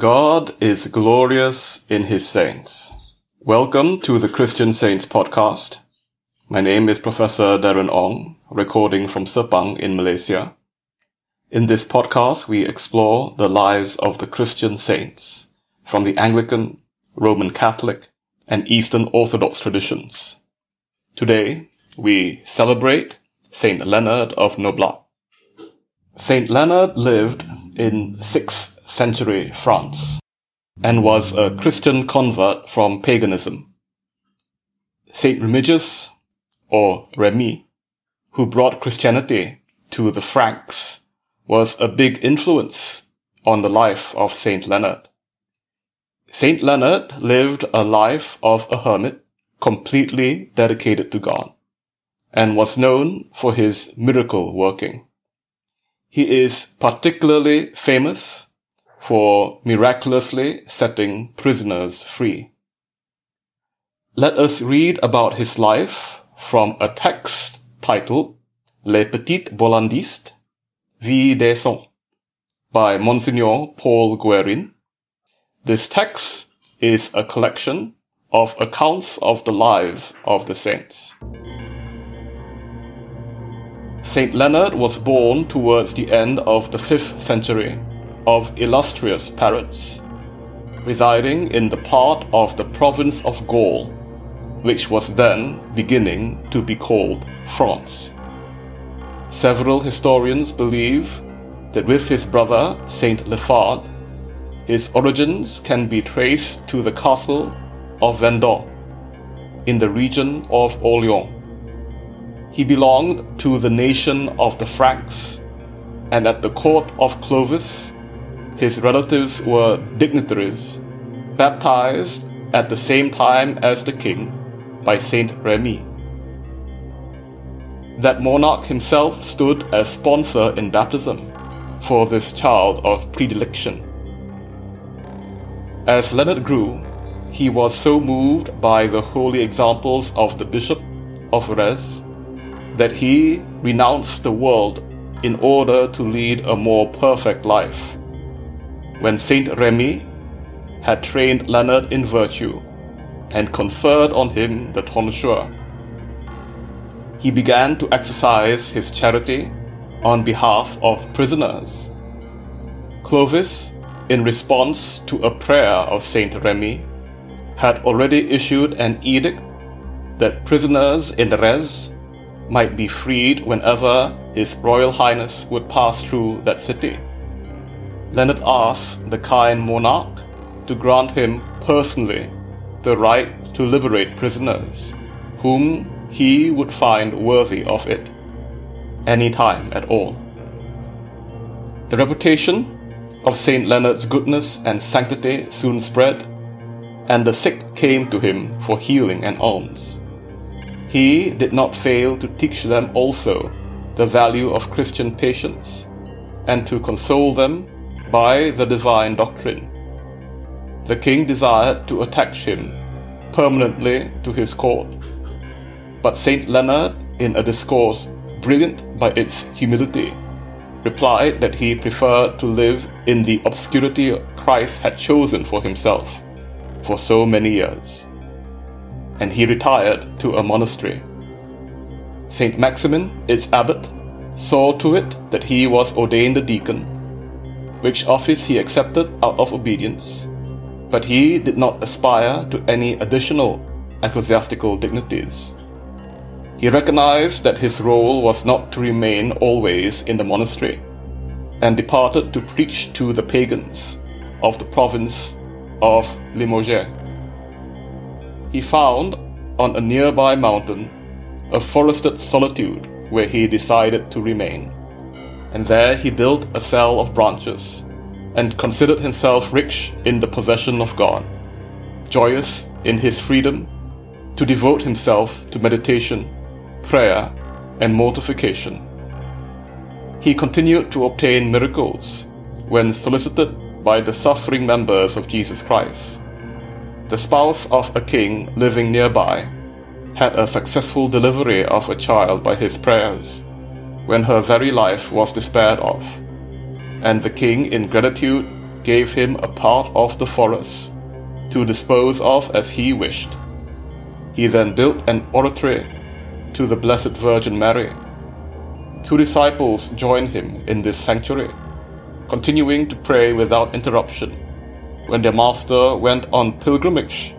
God is glorious in his saints. Welcome to the Christian Saints podcast. My name is Professor Darren Ong, recording from Sepang in Malaysia. In this podcast, we explore the lives of the Christian saints from the Anglican, Roman Catholic, and Eastern Orthodox traditions. Today, we celebrate Saint Leonard of Noblat. Saint Leonard lived in 6th century France and was a Christian convert from paganism. Saint Remigius, or Remy, who brought Christianity to the Franks, was a big influence on the life of Saint Leonard. Saint Leonard lived a life of a hermit completely dedicated to God and was known for his miracle working. He is particularly famous for miraculously setting prisoners free. Let us read about his life from a text titled Les Petites Bollandistes, Vie des Saints by Monsignor Paul Guerin. This text is a collection of accounts of the lives of the saints. Saint Leonard was born towards the end of the 5th century of illustrious parents, residing in the part of the province of Gaul, which was then beginning to be called France. Several historians believe that with his brother Saint Lifard, his origins can be traced to the castle of Vendôme in the region of Orleans. He belonged to the nation of the Franks, and at the court of Clovis, his relatives were dignitaries, baptized at the same time as the king by Saint Remy. That monarch himself stood as sponsor in baptism for this child of predilection. As Leonard grew, he was so moved by the holy examples of the Bishop of Rheims that he renounced the world in order to lead a more perfect life. When Saint Remy had trained Leonard in virtue and conferred on him the tonsure, he began to exercise his charity on behalf of prisoners. Clovis, in response to a prayer of Saint Remy, had already issued an edict that prisoners in Rheims might be freed whenever His Royal Highness would pass through that city. Leonard asked the kind monarch to grant him personally the right to liberate prisoners, whom he would find worthy of it, any time at all. The reputation of Saint Leonard's goodness and sanctity soon spread, and the sick came to him for healing and alms he did not fail to teach them also the value of Christian patience and to console them by the divine doctrine. The king desired to attach him permanently to his court, but Saint Leonard, in a discourse brilliant by its humility, replied that he preferred to live in the obscurity Christ had chosen for himself for so many years and he retired to a monastery. Saint Maximin, its abbot, saw to it that he was ordained a deacon, which office he accepted out of obedience, but he did not aspire to any additional ecclesiastical dignities. He recognized that his role was not to remain always in the monastery, and departed to preach to the pagans of the province of Limoges he found on a nearby mountain a forested solitude where he decided to remain. And there he built a cell of branches and considered himself rich in the possession of God, joyous in his freedom to devote himself to meditation, prayer, and mortification. He continued to obtain miracles when solicited by the suffering members of Jesus Christ the spouse of a king living nearby, had a successful delivery of a child by his prayers, when her very life was despaired of. And the king, in gratitude, gave him a part of the forest to dispose of as he wished. He then built an oratory to the Blessed Virgin Mary. Two disciples joined him in this sanctuary, continuing to pray without interruption when their master went on pilgrimage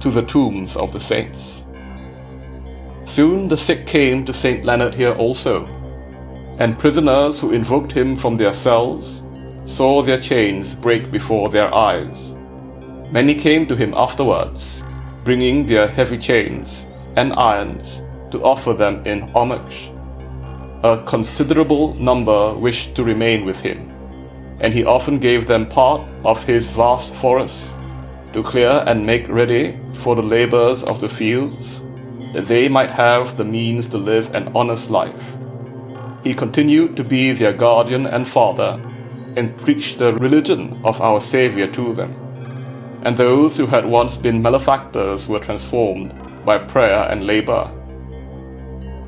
to the tombs of the saints. Soon the sick came to St. Leonard here also, and prisoners who invoked him from their cells saw their chains break before their eyes. Many came to him afterwards, bringing their heavy chains and irons to offer them in homage. A considerable number wished to remain with him, and he often gave them part of his vast forests to clear and make ready for the labors of the fields, that they might have the means to live an honest life. He continued to be their guardian and father, and preached the religion of our Saviour to them. And those who had once been malefactors were transformed by prayer and labor.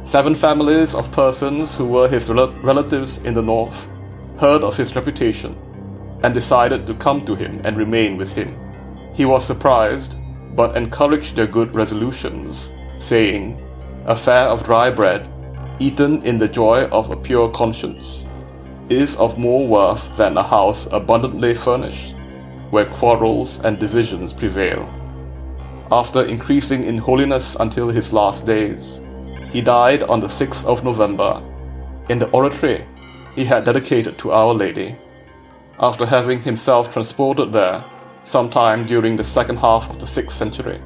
Seven families of persons who were his rel- relatives in the north heard of his reputation and decided to come to him and remain with him. He was surprised, but encouraged their good resolutions, saying, A fare of dry bread, eaten in the joy of a pure conscience, is of more worth than a house abundantly furnished, where quarrels and divisions prevail. After increasing in holiness until his last days, he died on the 6th of November in the oratory he had dedicated to Our Lady, after having himself transported there sometime during the second half of the 6th century.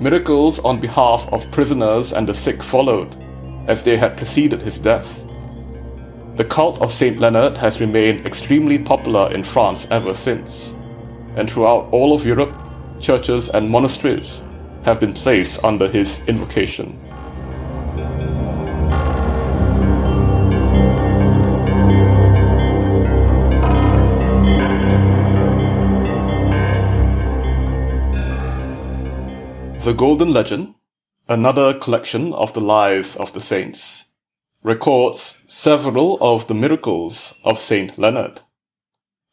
Miracles on behalf of prisoners and the sick followed, as they had preceded his death. The cult of Saint Leonard has remained extremely popular in France ever since, and throughout all of Europe, churches and monasteries have been placed under his invocation. The Golden Legend, another collection of the lives of the saints, records several of the miracles of Saint Leonard.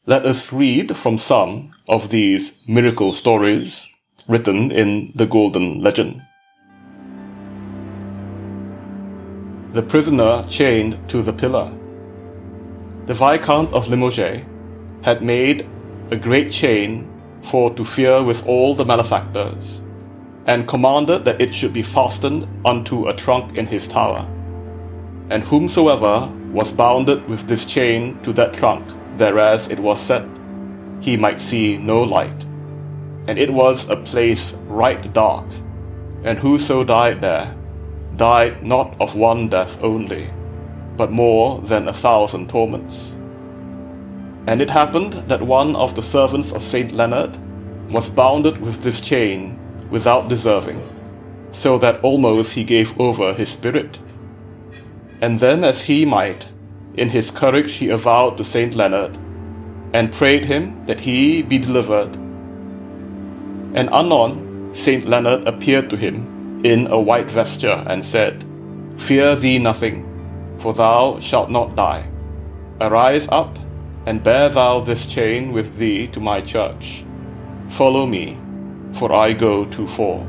Let us read from some of these miracle stories written in the Golden Legend. The prisoner chained to the pillar. The Viscount of Limoges had made a great chain for to fear with all the malefactors and commanded that it should be fastened unto a trunk in his tower. And whomsoever was bounded with this chain to that trunk, thereas it was set, he might see no light. And it was a place right dark, and whoso died there, died not of one death only, but more than a thousand torments. And it happened that one of the servants of Saint Leonard was bounded with this chain without deserving, so that almost he gave over his spirit. And then, as he might, in his courage he avowed to Saint Leonard, and prayed him that he be delivered. And anon Saint Leonard appeared to him in a white vesture, and said, Fear thee nothing, for thou shalt not die. Arise up, and bear thou this chain with thee to my church. Follow me for I go too far.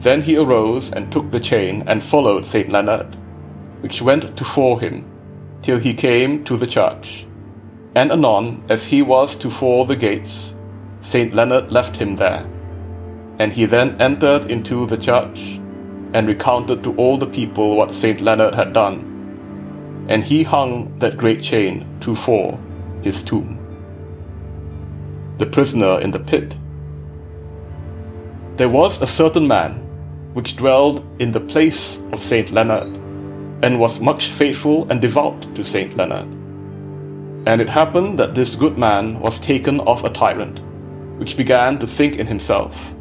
Then he arose and took the chain and followed Saint Leonard, which went to fore him, till he came to the church. And anon, as he was to fore the gates, Saint Leonard left him there. And he then entered into the church, and recounted to all the people what Saint Leonard had done. And he hung that great chain to fore his tomb. The prisoner in the pit there was a certain man which dwelled in the place of Saint Leonard, and was much faithful and devout to Saint Leonard. And it happened that this good man was taken of a tyrant, which began to think in himself,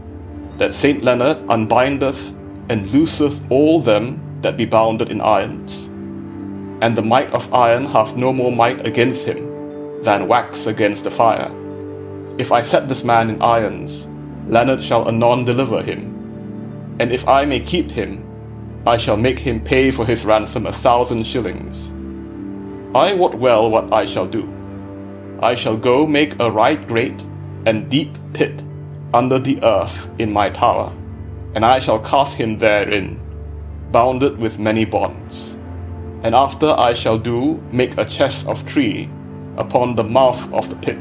that Saint Leonard unbindeth and looseth all them that be bounded in irons. And the might of iron hath no more might against him than wax against the fire. If I set this man in irons, Leonard shall anon deliver him. And if I may keep him, I shall make him pay for his ransom a thousand shillings. I wot well what I shall do. I shall go make a right great and deep pit under the earth in my tower, and I shall cast him therein, bounded with many bonds. And after I shall do make a chest of tree upon the mouth of the pit,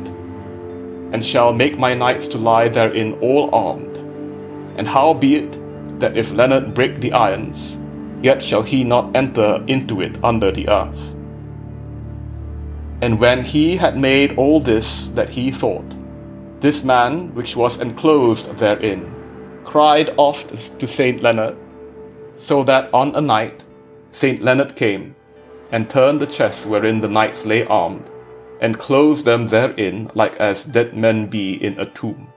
and shall make my knights to lie therein all armed. And howbeit that if Leonard break the irons, yet shall he not enter into it under the earth. And when he had made all this that he thought, this man which was enclosed therein cried oft to Saint Leonard, so that on a night Saint Leonard came and turned the chest wherein the knights lay armed, and closed them therein like as dead men be in a tomb.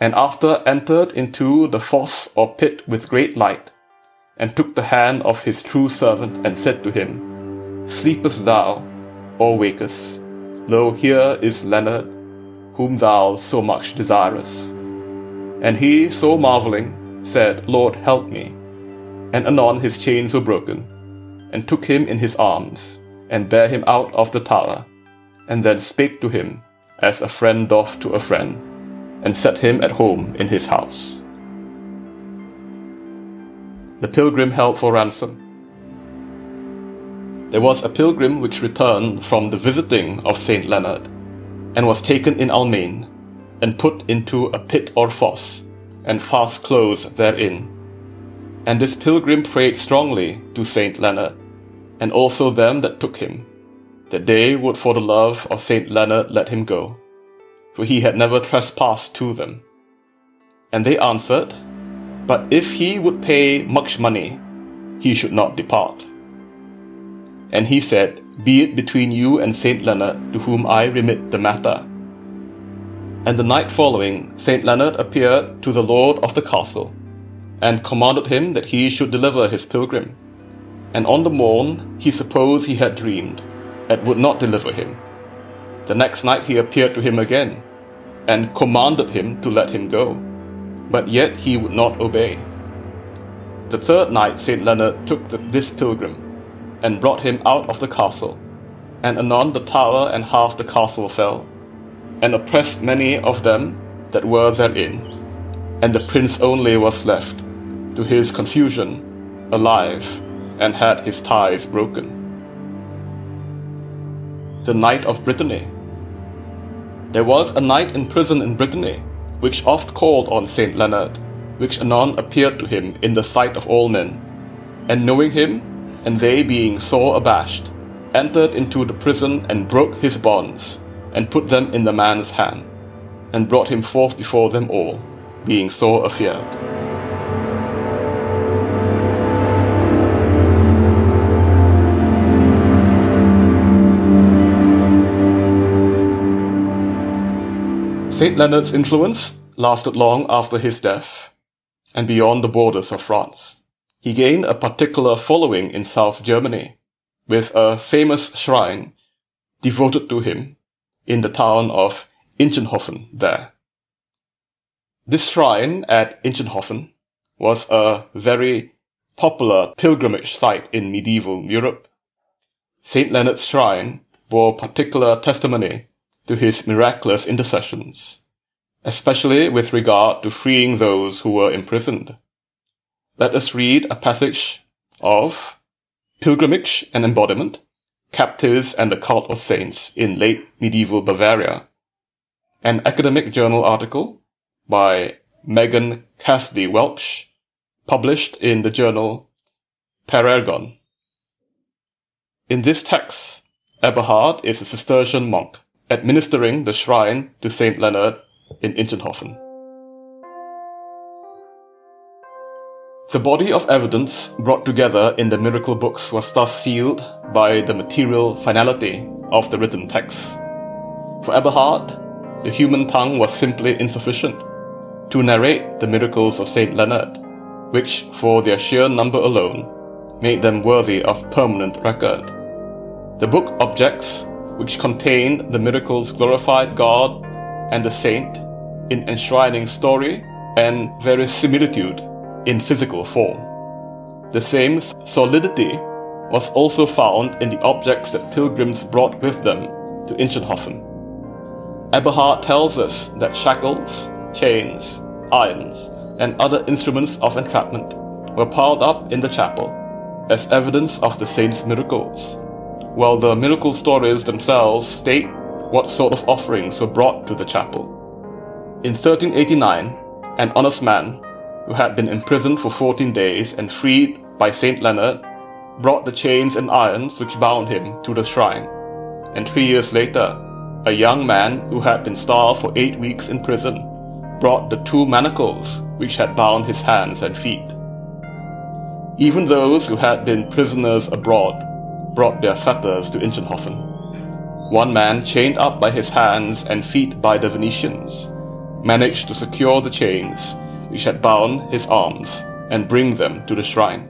And after entered into the fosse or pit with great light, and took the hand of his true servant, and said to him, Sleepest thou, or wakest? Lo, here is Leonard, whom thou so much desirest. And he, so marvelling, said, Lord, help me. And anon his chains were broken, and took him in his arms, and bare him out of the tower, and then spake to him, as a friend doth to a friend, and set him at home in his house. The pilgrim held for ransom. There was a pilgrim which returned from the visiting of Saint Leonard, and was taken in Almain, and put into a pit or fosse, and fast closed therein. And this pilgrim prayed strongly to Saint Leonard, and also them that took him, that they would for the love of Saint Leonard let him go, for he had never trespassed to them. And they answered, But if he would pay much money, he should not depart. And he said, Be it between you and Saint Leonard, to whom I remit the matter. And the night following, Saint Leonard appeared to the lord of the castle, and commanded him that he should deliver his pilgrim. And on the morn he supposed he had dreamed, and would not deliver him. The next night he appeared to him again, and commanded him to let him go. But yet he would not obey. The third night Saint Leonard took the, this pilgrim, and brought him out of the castle. And anon the tower and half the castle fell, and oppressed many of them that were therein. And the prince only was left, to his confusion, alive, and had his ties broken. The Knight of Brittany. There was a knight in prison in Brittany, which oft called on Saint Leonard, which anon appeared to him in the sight of all men, and knowing him, and they being sore abashed, entered into the prison and broke his bonds, and put them in the man's hand, and brought him forth before them all, being sore afeared. St. Leonard's influence lasted long after his death and beyond the borders of France. He gained a particular following in South Germany, with a famous shrine devoted to him in the town of Inchenhofen there. This shrine at Inchenhofen was a very popular pilgrimage site in medieval Europe. St. Leonard's shrine bore particular testimony to his miraculous intercessions, especially with regard to freeing those who were imprisoned. Let us read a passage of Pilgrimage and Embodiment, Captives and the Cult of Saints in Late Medieval Bavaria, an academic journal article by Megan Cassidy Welch, published in the journal Parergon. In this text, Eberhard is a Cistercian monk administering the shrine to Saint Leonard in Inchenhofen. The body of evidence brought together in the miracle books was thus sealed by the material finality of the written text. For Eberhard, the human tongue was simply insufficient to narrate the miracles of Saint Leonard, which, for their sheer number alone, made them worthy of permanent record. The book objects which contained the miracles glorified God and the saint in enshrining story and verisimilitude in physical form. The same solidity was also found in the objects that pilgrims brought with them to Inchenhofen. Eberhard tells us that shackles, chains, irons, and other instruments of entrapment were piled up in the chapel as evidence of the saint's miracles, while the miracle stories themselves state what sort of offerings were brought to the chapel. In 1389, an honest man, who had been imprisoned for 14 days and freed by Saint Leonard, brought the chains and irons which bound him to the shrine. And three years later, a young man who had been starved for eight weeks in prison brought the two manacles which had bound his hands and feet. Even those who had been prisoners abroad brought their fetters to Inchenhofen. One man, chained up by his hands and feet by the Venetians, managed to secure the chains which had bound his arms and bring them to the shrine.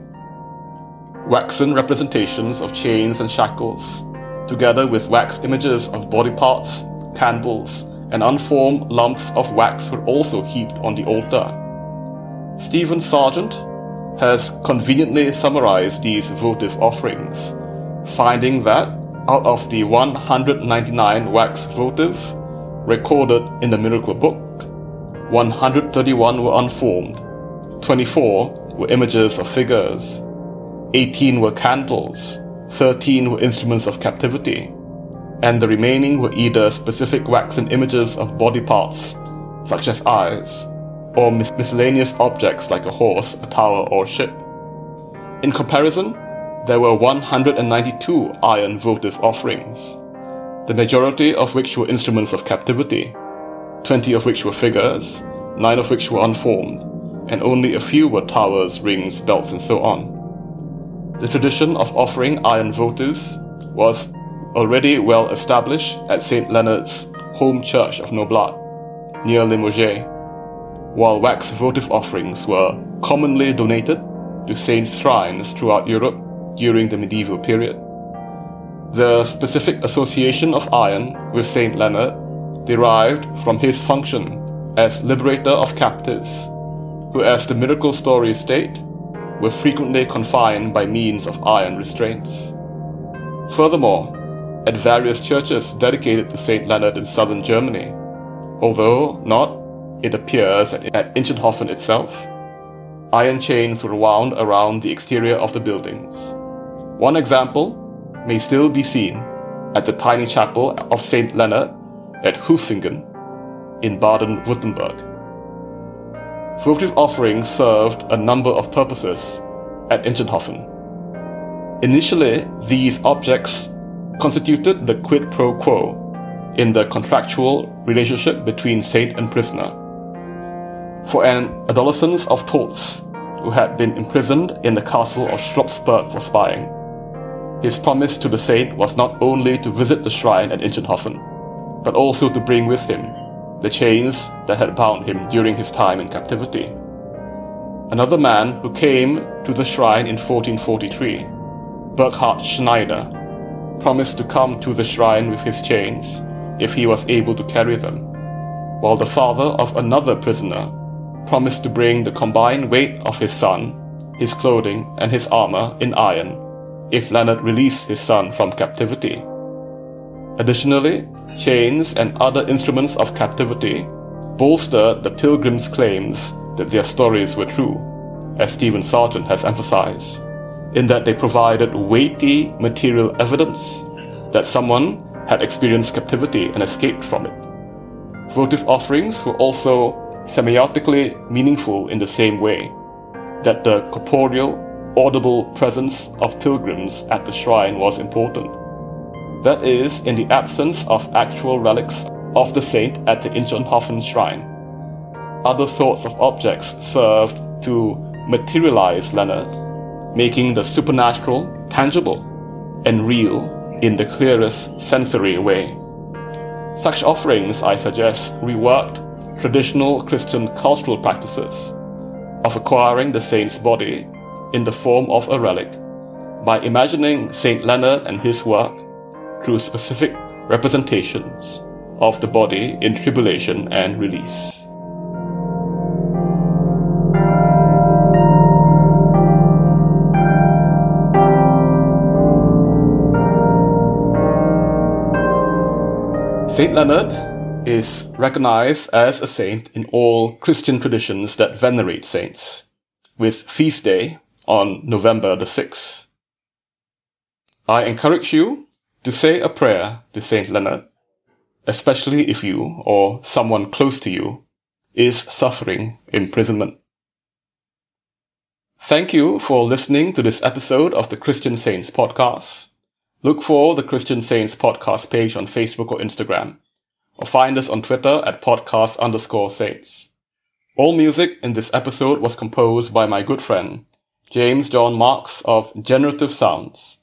Waxen representations of chains and shackles, together with wax images of body parts, candles, and unformed lumps of wax were also heaped on the altar. Stephen Sargent has conveniently summarized these votive offerings, finding that out of the 199 wax votive recorded in the Miracle Book, 131 were unformed, 24 were images of figures, 18 were candles, 13 were instruments of captivity, and the remaining were either specific waxen images of body parts, such as eyes, or mis- miscellaneous objects like a horse, a tower, or a ship. In comparison, there were 192 iron votive offerings, the majority of which were instruments of captivity, 20 of which were figures, 9 of which were unformed, and only a few were towers, rings, belts, and so on. The tradition of offering iron votives was already well established at St. Leonard's home church of Noblat, near Limoges, while wax votive offerings were commonly donated to saints' shrines throughout Europe during the medieval period. The specific association of iron with Saint Leonard derived from his function as liberator of captives, who, as the miracle stories state, were frequently confined by means of iron restraints. Furthermore, at various churches dedicated to Saint Leonard in southern Germany, although not, it appears, at Inchenhofen itself, iron chains were wound around the exterior of the buildings. One example may still be seen at the tiny chapel of Saint Leonard at Hufingen in Baden Württemberg. Votive offerings served a number of purposes at Inchenhofen. Initially, these objects constituted the quid pro quo in the contractual relationship between saint and prisoner. For an adolescent of Tolz, who had been imprisoned in the castle of Schloppsberg for spying, his promise to the saint was not only to visit the shrine at Inchenhofen, but also to bring with him the chains that had bound him during his time in captivity. Another man who came to the shrine in 1443, Burkhard Schneider, promised to come to the shrine with his chains if he was able to carry them, while the father of another prisoner promised to bring the combined weight of his son, his clothing, and his armor in iron if Leonard released his son from captivity. Additionally, chains and other instruments of captivity bolstered the pilgrims' claims that their stories were true, as Stephen Sargent has emphasized in that they provided weighty material evidence that someone had experienced captivity and escaped from it. Votive offerings were also semiotically meaningful in the same way that the corporeal, audible presence of pilgrims at the shrine was important. That is, in the absence of actual relics of the saint at the Inchenhofen shrine. Other sorts of objects served to materialize Leonard making the supernatural tangible and real in the clearest sensory way. Such offerings, I suggest, reworked traditional Christian cultural practices of acquiring the saint's body in the form of a relic. By imagining St. Leonard and his work through specific representations of the body in tribulation and release. Saint Leonard is recognized as a saint in all Christian traditions that venerate saints, with feast day on November the 6th. I encourage you to say a prayer to Saint Leonard, especially if you or someone close to you is suffering imprisonment. Thank you for listening to this episode of the Christian Saints podcast. Look for the Christian Saints podcast page on Facebook or Instagram, or find us on Twitter at podcast underscore saints. All music in this episode was composed by my good friend, James John Marks of Generative Sounds.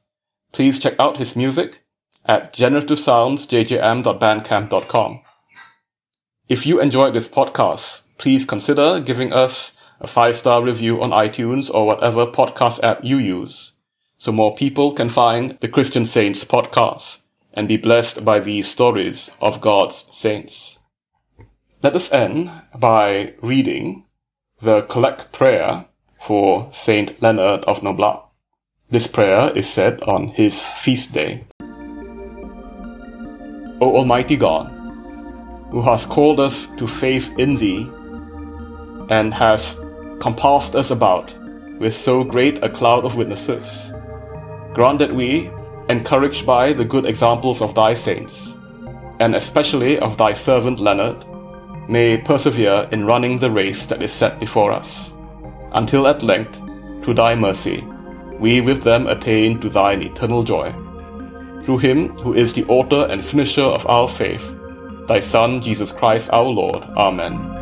Please check out his music at generativesoundsjjm.bandcamp.com. If you enjoyed this podcast, please consider giving us a five star review on iTunes or whatever podcast app you use so more people can find the Christian Saints podcast and be blessed by these stories of God's saints. Let us end by reading the collect prayer for Saint Leonard of Noblat. This prayer is said on his feast day. O Almighty God, who has called us to faith in Thee and has compassed us about with so great a cloud of witnesses. Grant that we, encouraged by the good examples of thy saints, and especially of thy servant Leonard, may persevere in running the race that is set before us, until at length, through thy mercy, we with them attain to thine eternal joy. Through him who is the author and finisher of our faith, thy Son, Jesus Christ our Lord. Amen.